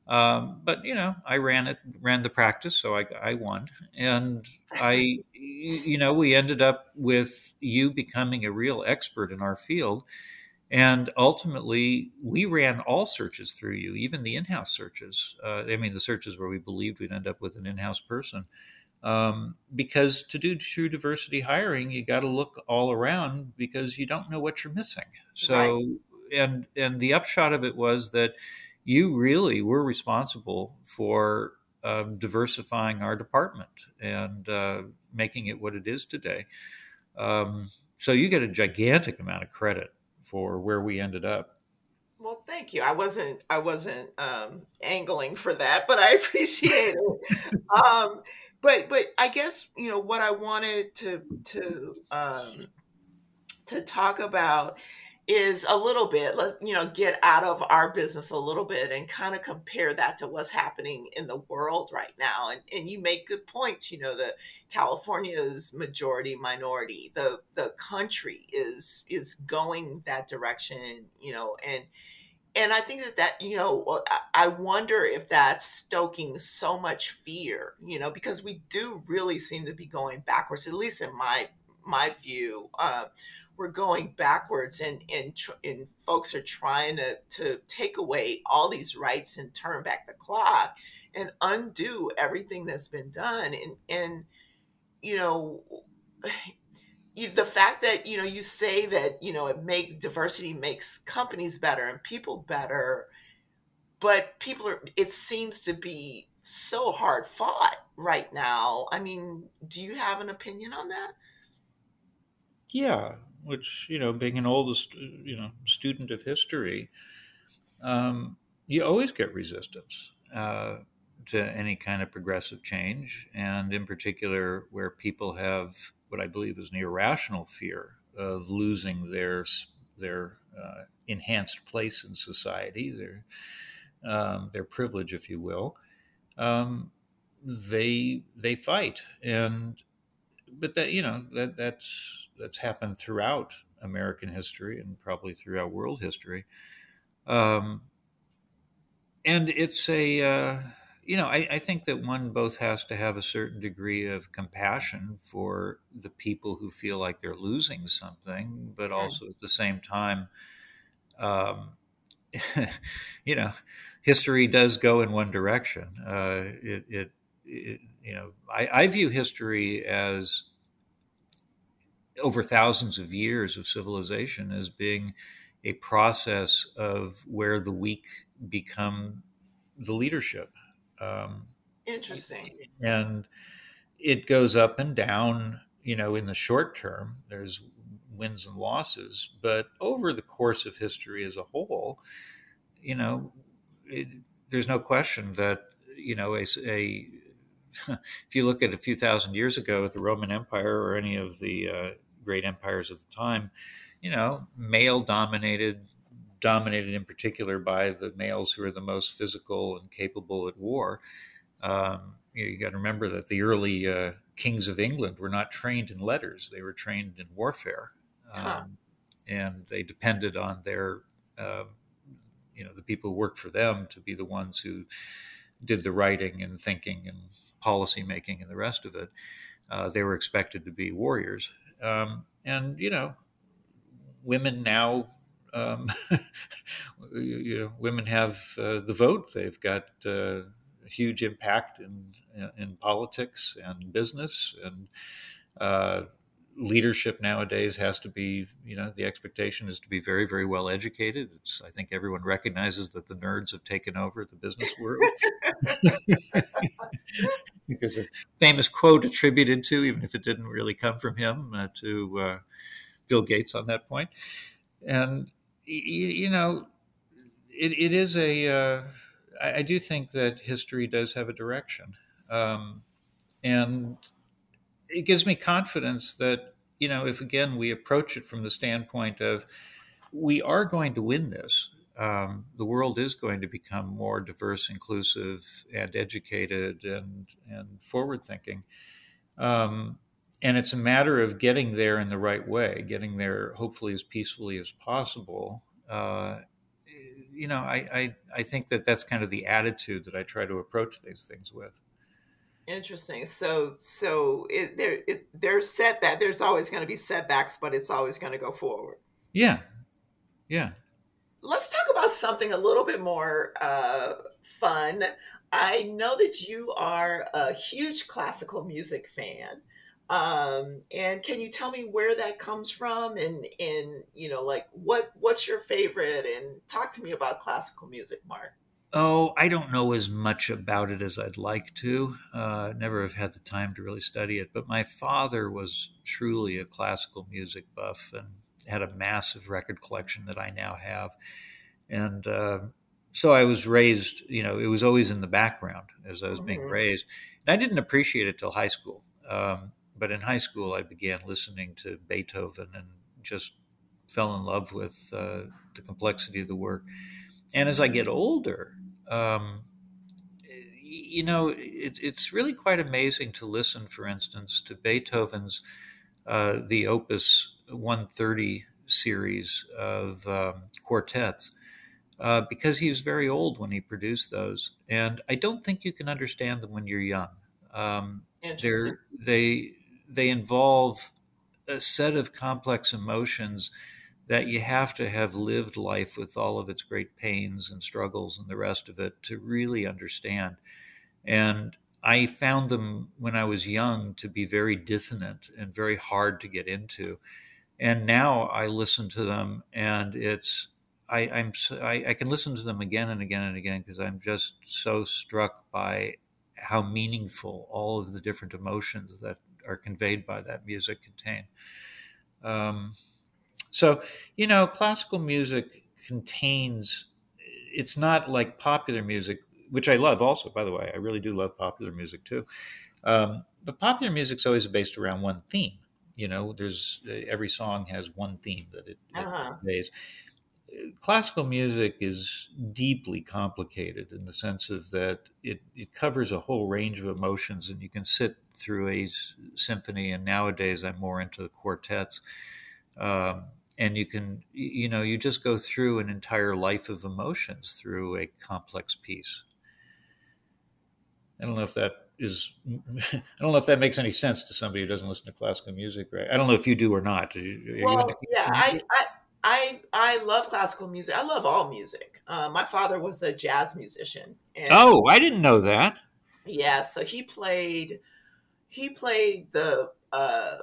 Um, but you know, I ran it, ran the practice, so I, I won, and I, you know, we ended up with you becoming a real expert in our field, and ultimately we ran all searches through you, even the in-house searches. Uh, I mean, the searches where we believed we'd end up with an in-house person, um, because to do true diversity hiring, you got to look all around because you don't know what you're missing. So, right. and and the upshot of it was that you really were responsible for um, diversifying our department and uh, making it what it is today. Um, so you get a gigantic amount of credit for where we ended up. Well, thank you. I wasn't I wasn't um, angling for that, but I appreciate it. um, but but I guess you know what I wanted to to um, to talk about is a little bit let's you know get out of our business a little bit and kind of compare that to what's happening in the world right now and and you make good points you know that california's majority minority the the country is is going that direction you know and and i think that that you know i wonder if that's stoking so much fear you know because we do really seem to be going backwards at least in my my view. Uh, we're going backwards, and and and folks are trying to to take away all these rights and turn back the clock and undo everything that's been done. And and you know. the fact that you know you say that you know it make diversity makes companies better and people better but people are it seems to be so hard fought right now i mean do you have an opinion on that yeah which you know being an oldest you know student of history um, you always get resistance uh, to any kind of progressive change and in particular where people have what i believe is an irrational fear of losing their their uh, enhanced place in society their um, their privilege, if you will, um, they they fight, and but that you know that that's that's happened throughout American history and probably throughout world history, um, and it's a uh, you know I, I think that one both has to have a certain degree of compassion for the people who feel like they're losing something, but also at the same time. Um, you know, history does go in one direction. Uh, it, it, it, you know, I, I, view history as over thousands of years of civilization as being a process of where the weak become the leadership. Um, Interesting. And it goes up and down. You know, in the short term, there's wins and losses, but over the course of history as a whole, you know, it, there's no question that you know a, a, if you look at a few thousand years ago at the Roman Empire or any of the uh, great empires of the time, you know, male dominated, dominated in particular by the males who are the most physical and capable at war. Um, you, know, you got to remember that the early uh, kings of England were not trained in letters; they were trained in warfare, um, huh. and they depended on their uh, you know the people who worked for them to be the ones who did the writing and thinking and policy making and the rest of it. Uh, they were expected to be warriors, um, and you know, women now. Um, you know, women have uh, the vote. They've got uh, a huge impact in in politics and business, and uh, leadership nowadays has to be, you know, the expectation is to be very, very well educated. It's, I think everyone recognizes that the nerds have taken over the business world. because a famous quote attributed to, even if it didn't really come from him, uh, to uh, Bill Gates on that point. And, you, you know, it, it is a. Uh, I, I do think that history does have a direction. Um, and it gives me confidence that you know if again we approach it from the standpoint of we are going to win this um, the world is going to become more diverse inclusive and educated and and forward thinking um, and it's a matter of getting there in the right way getting there hopefully as peacefully as possible uh, you know I, I i think that that's kind of the attitude that i try to approach these things with Interesting. So, so it, there, it, there's setback. There's always going to be setbacks, but it's always going to go forward. Yeah, yeah. Let's talk about something a little bit more uh, fun. I know that you are a huge classical music fan, um, and can you tell me where that comes from? And and you know, like what what's your favorite? And talk to me about classical music, Mark. Oh, I don't know as much about it as I'd like to. Uh, never have had the time to really study it. But my father was truly a classical music buff and had a massive record collection that I now have. And uh, so I was raised, you know, it was always in the background as I was mm-hmm. being raised. And I didn't appreciate it till high school. Um, but in high school, I began listening to Beethoven and just fell in love with uh, the complexity of the work. And as I get older, um, you know, it, it's really quite amazing to listen, for instance, to Beethoven's uh, the Opus 130 series of um, quartets. Uh, because he was very old when he produced those, and I don't think you can understand them when you're young. Um, they they involve a set of complex emotions that you have to have lived life with all of its great pains and struggles and the rest of it to really understand. And I found them when I was young to be very dissonant and very hard to get into. And now I listen to them and it's I, am I, I, can listen to them again and again and again because I'm just so struck by how meaningful all of the different emotions that are conveyed by that music contain. Um, so, you know, classical music contains, it's not like popular music, which I love also, by the way. I really do love popular music too. Um, but popular music's always based around one theme. You know, there's every song has one theme that it, uh-huh. conveys classical music is deeply complicated in the sense of that it, it covers a whole range of emotions and you can sit through a symphony and nowadays i'm more into the quartets um, and you can you know you just go through an entire life of emotions through a complex piece i don't know if that is i don't know if that makes any sense to somebody who doesn't listen to classical music right i don't know if you do or not well, yeah I, I I I love classical music. I love all music. Uh, my father was a jazz musician. And, oh, I didn't know that. Yeah, so he played he played the uh,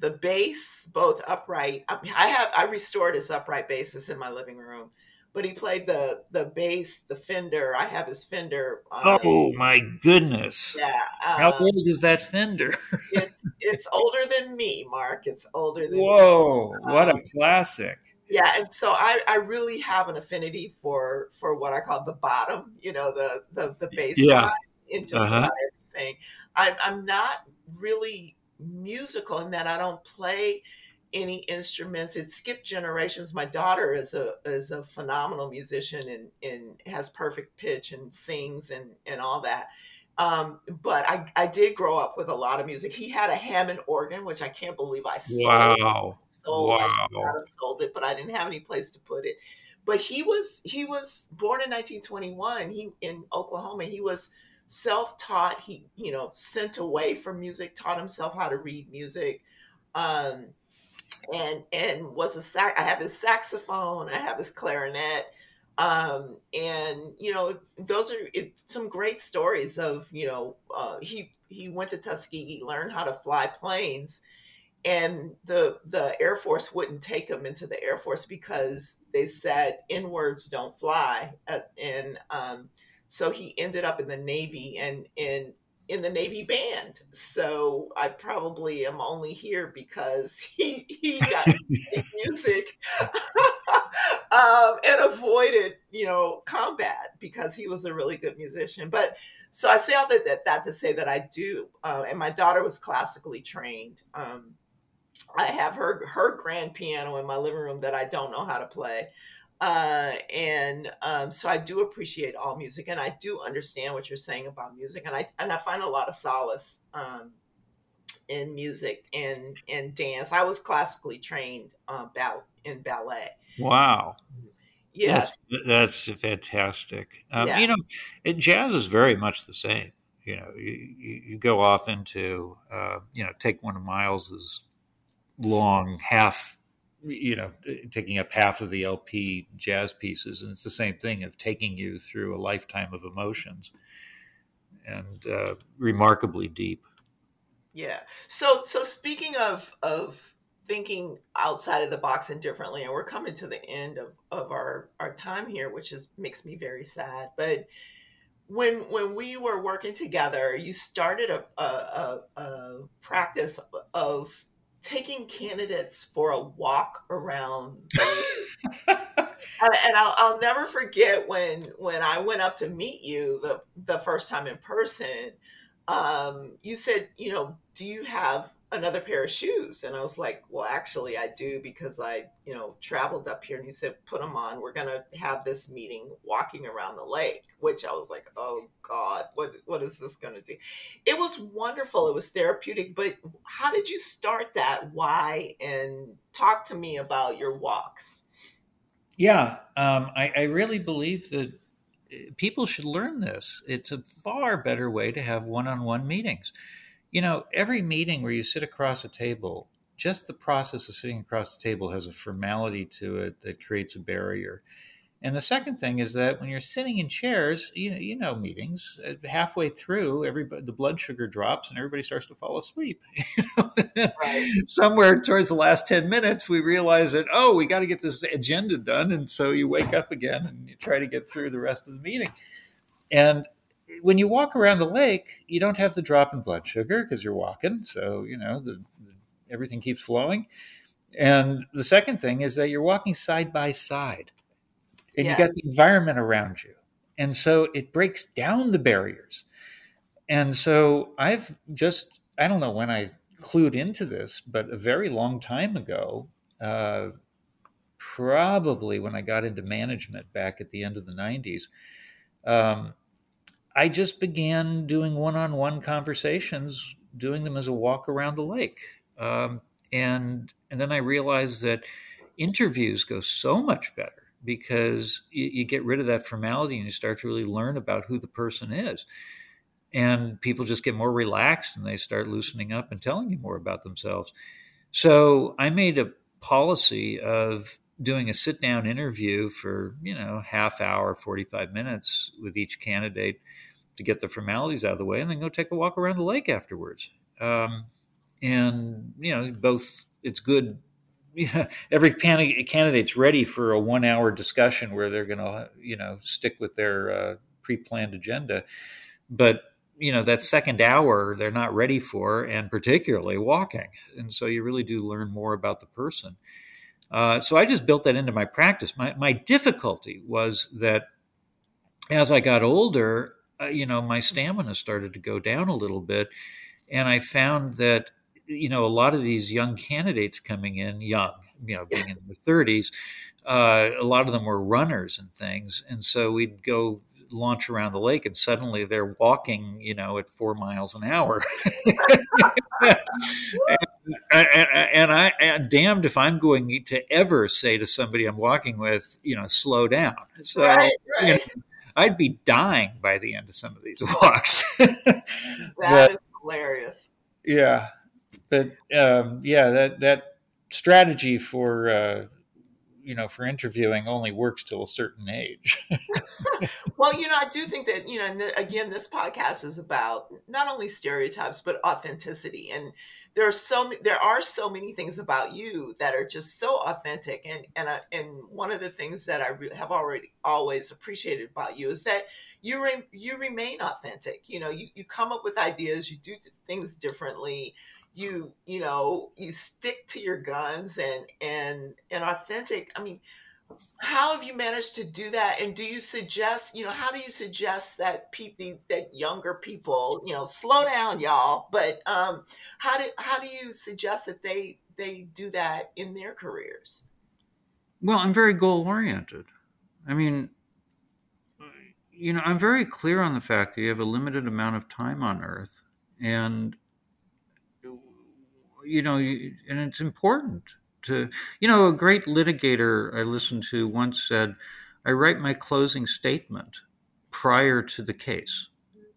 the bass both upright. I, I have I restored his upright basses in my living room, but he played the the bass, the Fender. I have his Fender. Um, oh my goodness! Yeah. How um, old is that Fender? it's it's older than me, Mark. It's older than. Whoa! Me. What um, a classic! Yeah, and so I, I really have an affinity for for what I call the bottom. You know, the the the bass yeah. line in just uh-huh. about everything. I'm I'm not really musical in that I don't play any instruments. It skipped generations. My daughter is a is a phenomenal musician and, and has perfect pitch and sings and, and all that. Um, but I, I did grow up with a lot of music. He had a Hammond organ, which I can't believe I sold. Wow. Sold. Wow. I sold it, but I didn't have any place to put it. But he was he was born in 1921. He in Oklahoma. He was self-taught. He you know sent away from music, taught himself how to read music. Um, and and was a sax. I have his saxophone. I have his clarinet. Um, and you know, those are it, some great stories of you know uh, he he went to Tuskegee, learned how to fly planes, and the the Air Force wouldn't take him into the Air Force because they said inwards don't fly, and um, so he ended up in the Navy, and and in the Navy band. So I probably am only here because he he got music um, and avoided you know combat because he was a really good musician. But so I say all that that, that to say that I do, uh, and my daughter was classically trained. Um, I have her her grand piano in my living room that I don't know how to play. Uh, and um, so I do appreciate all music, and I do understand what you're saying about music, and I and I find a lot of solace um, in music and and dance. I was classically trained uh, ball- in ballet. Wow. Yes, that's, that's fantastic. Um, yeah. You know, it, jazz is very much the same. You know, you, you, you go off into, uh, you know, take one of Miles's long half you know, taking up half of the LP jazz pieces, and it's the same thing of taking you through a lifetime of emotions, and uh, remarkably deep. Yeah. So, so speaking of of thinking outside of the box and differently, and we're coming to the end of of our our time here, which is makes me very sad, but when when we were working together, you started a, a, a, a practice of taking candidates for a walk around and, and I'll, I'll, never forget when when I went up to meet you the the first time in person um, you said you know do you have another pair of shoes. And i was like well actually i do because i you know traveled up here. And he said put them on. We're going to have this meeting walking around the lake which i was like oh god what what is this going to do? It was wonderful. It was therapeutic. But how did you start that? Why? And talk to me about your walks. Yeah um, I, I really believe that eh, people should learn this. It's a far better way to have one-on-one meetings you know, every meeting where you sit across a table just the process of sitting across the table has a formality to it that creates a barrier. And the second thing is that when you're sitting in chairs, you know, you know meetings halfway through, everybody the blood sugar drops and everybody starts to fall asleep. right. Somewhere towards the last ten minutes, we realize that oh, we got to get this agenda done, and so you wake up again and you try to get through the rest of the meeting. And when you walk around the lake, you don't have the drop in blood sugar because you're walking, so you know the, the, everything keeps flowing. And the second thing is that you're walking side by side and yeah. you got the environment around you. And so it breaks down the barriers. And so I've just, I don't know when I clued into this, but a very long time ago, uh, probably when I got into management back at the end of the 90s, um, I just began doing one on one conversations, doing them as a walk around the lake. Um, and, and then I realized that interviews go so much better because you, you, get rid of that formality and you start to really learn about who the person is. And people just get more relaxed and they start loosening up and telling you more about themselves. So I made a policy of doing a sit down interview for, you know, half hour, 45 minutes with each candidate to get the formalities out of the way and then go take a walk around the lake afterwards. Um, and, you know, both it's good yeah, every candidate's ready for a one hour discussion where they're going to, you know, stick with their uh, pre planned agenda. But, you know, that second hour they're not ready for, and particularly walking. And so you really do learn more about the person. Uh, so I just built that into my practice. My, my difficulty was that as I got older, uh, you know, my stamina started to go down a little bit. And I found that you know, a lot of these young candidates coming in, young, you know, being in their 30s, uh, a lot of them were runners and things. And so we'd go launch around the lake and suddenly they're walking, you know, at four miles an hour. and, and, and, I am damned if I'm going to ever say to somebody I'm walking with, you know, slow down. So, right, right. You know, I'd be dying by the end of some of these walks. that but, is hilarious. Yeah but um, yeah, that that strategy for uh, you know for interviewing only works till a certain age. well, you know, I do think that you know, and again, this podcast is about not only stereotypes but authenticity, and there are so there are so many things about you that are just so authentic, and and and one of the things that I re- have already always appreciated about you is that you re- you remain authentic. You know, you you come up with ideas, you do things differently you you know you stick to your guns and and and authentic i mean how have you managed to do that? And do you suggest you know how do you suggest that people that younger people you know slow down y'all but um how do how do you suggest that they they do that in their careers? Well i'm very goal oriented i mean you know i'm very clear on the fact that you have a limited amount of time on earth and you know, and it's important to, you know, a great litigator I listened to once said, I write my closing statement prior to the case.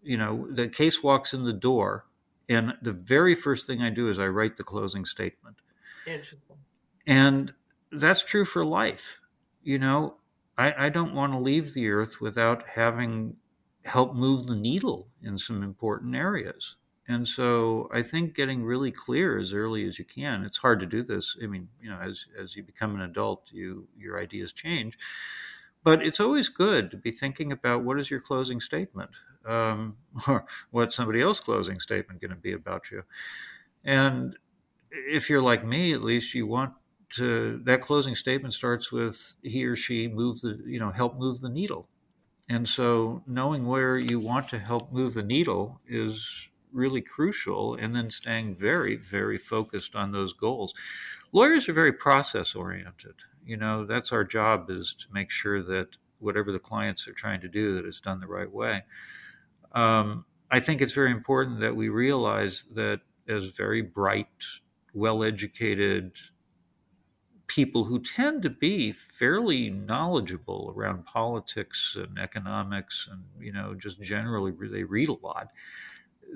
You know, the case walks in the door, and the very first thing I do is I write the closing statement. Interesting. And that's true for life. You know, I, I don't want to leave the earth without having helped move the needle in some important areas. And so I think getting really clear as early as you can. It's hard to do this. I mean, you know, as as you become an adult, you your ideas change. But it's always good to be thinking about what is your closing statement, um, or what's somebody else's closing statement going to be about you. And if you're like me, at least you want to. That closing statement starts with he or she move the, you know, help move the needle. And so knowing where you want to help move the needle is really crucial and then staying very very focused on those goals. Lawyers are very process oriented you know that's our job is to make sure that whatever the clients are trying to do that it's done the right way. Um, i think it's very important that we realize that as very bright well educated people who tend to be fairly knowledgeable around politics and economics and you know just generally they read a lot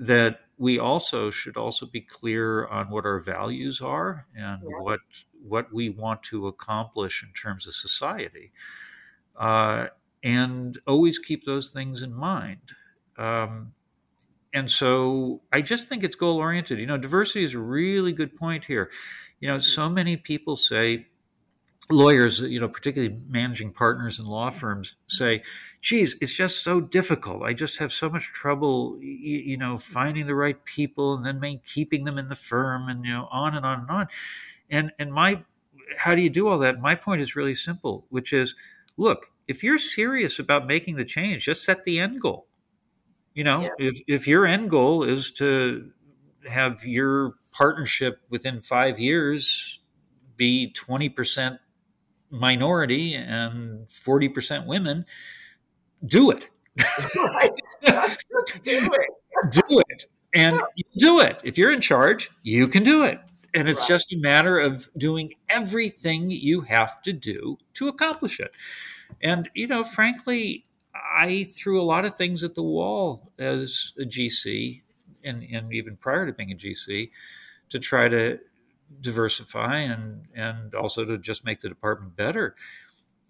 that we also should also be clear on what our values are and yeah. what what we want to accomplish in terms of society, uh, and always keep those things in mind. Um, and so I just think it's goal oriented. You know, diversity is a really good point here. You know, so many people say, lawyers, you know, particularly managing partners in law firms, say, geez, it's just so difficult. I just have so much trouble, you, you know, finding the right people and then main, keeping them in the firm and, you know, on and on and on. And, and my, how do you do all that? My point is really simple, which is, look, if you're serious about making the change, just set the end goal. You know, yeah. if, if your end goal is to have your partnership within five years be 20% minority and 40% women, do it. right. do it. do it. And do it. If you're in charge, you can do it. And it's right. just a matter of doing everything you have to do to accomplish it. And, you know, frankly, I threw a lot of things at the wall as a GC and, and even prior to being a GC to try to diversify and and also to just make the department better.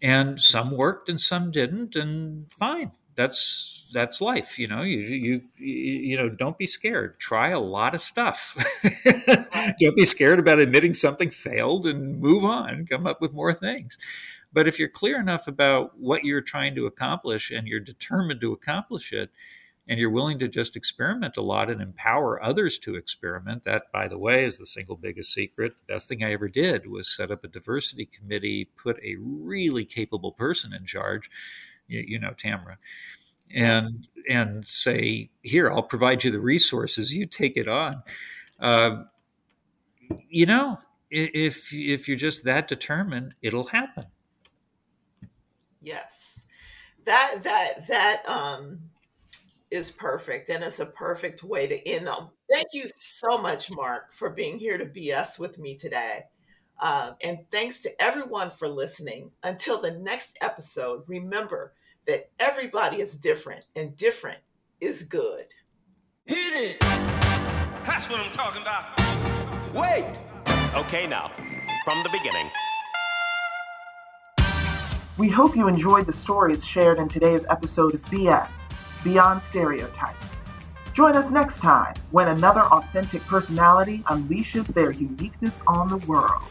And some worked and some didn't, and fine. That's that's life, you know. You you you know, don't be scared. Try a lot of stuff. don't be scared about admitting something failed and move on. Come up with more things. But if you're clear enough about what you're trying to accomplish and you're determined to accomplish it, and you're willing to just experiment a lot and empower others to experiment, that, by the way, is the single biggest secret. The best thing I ever did was set up a diversity committee, put a really capable person in charge, you, you know, Tamara, and and say, here, I'll provide you the resources. You take it on. Uh, you know, if if you're just that determined, it'll happen. Yes, that that that um is perfect and it's a perfect way to end them. Thank you so much, Mark, for being here to BS with me today. Uh, and thanks to everyone for listening. Until the next episode, remember that everybody is different and different is good. Hit it! That's what I'm talking about. Wait! Okay, now, from the beginning. We hope you enjoyed the stories shared in today's episode of BS beyond stereotypes. Join us next time when another authentic personality unleashes their uniqueness on the world.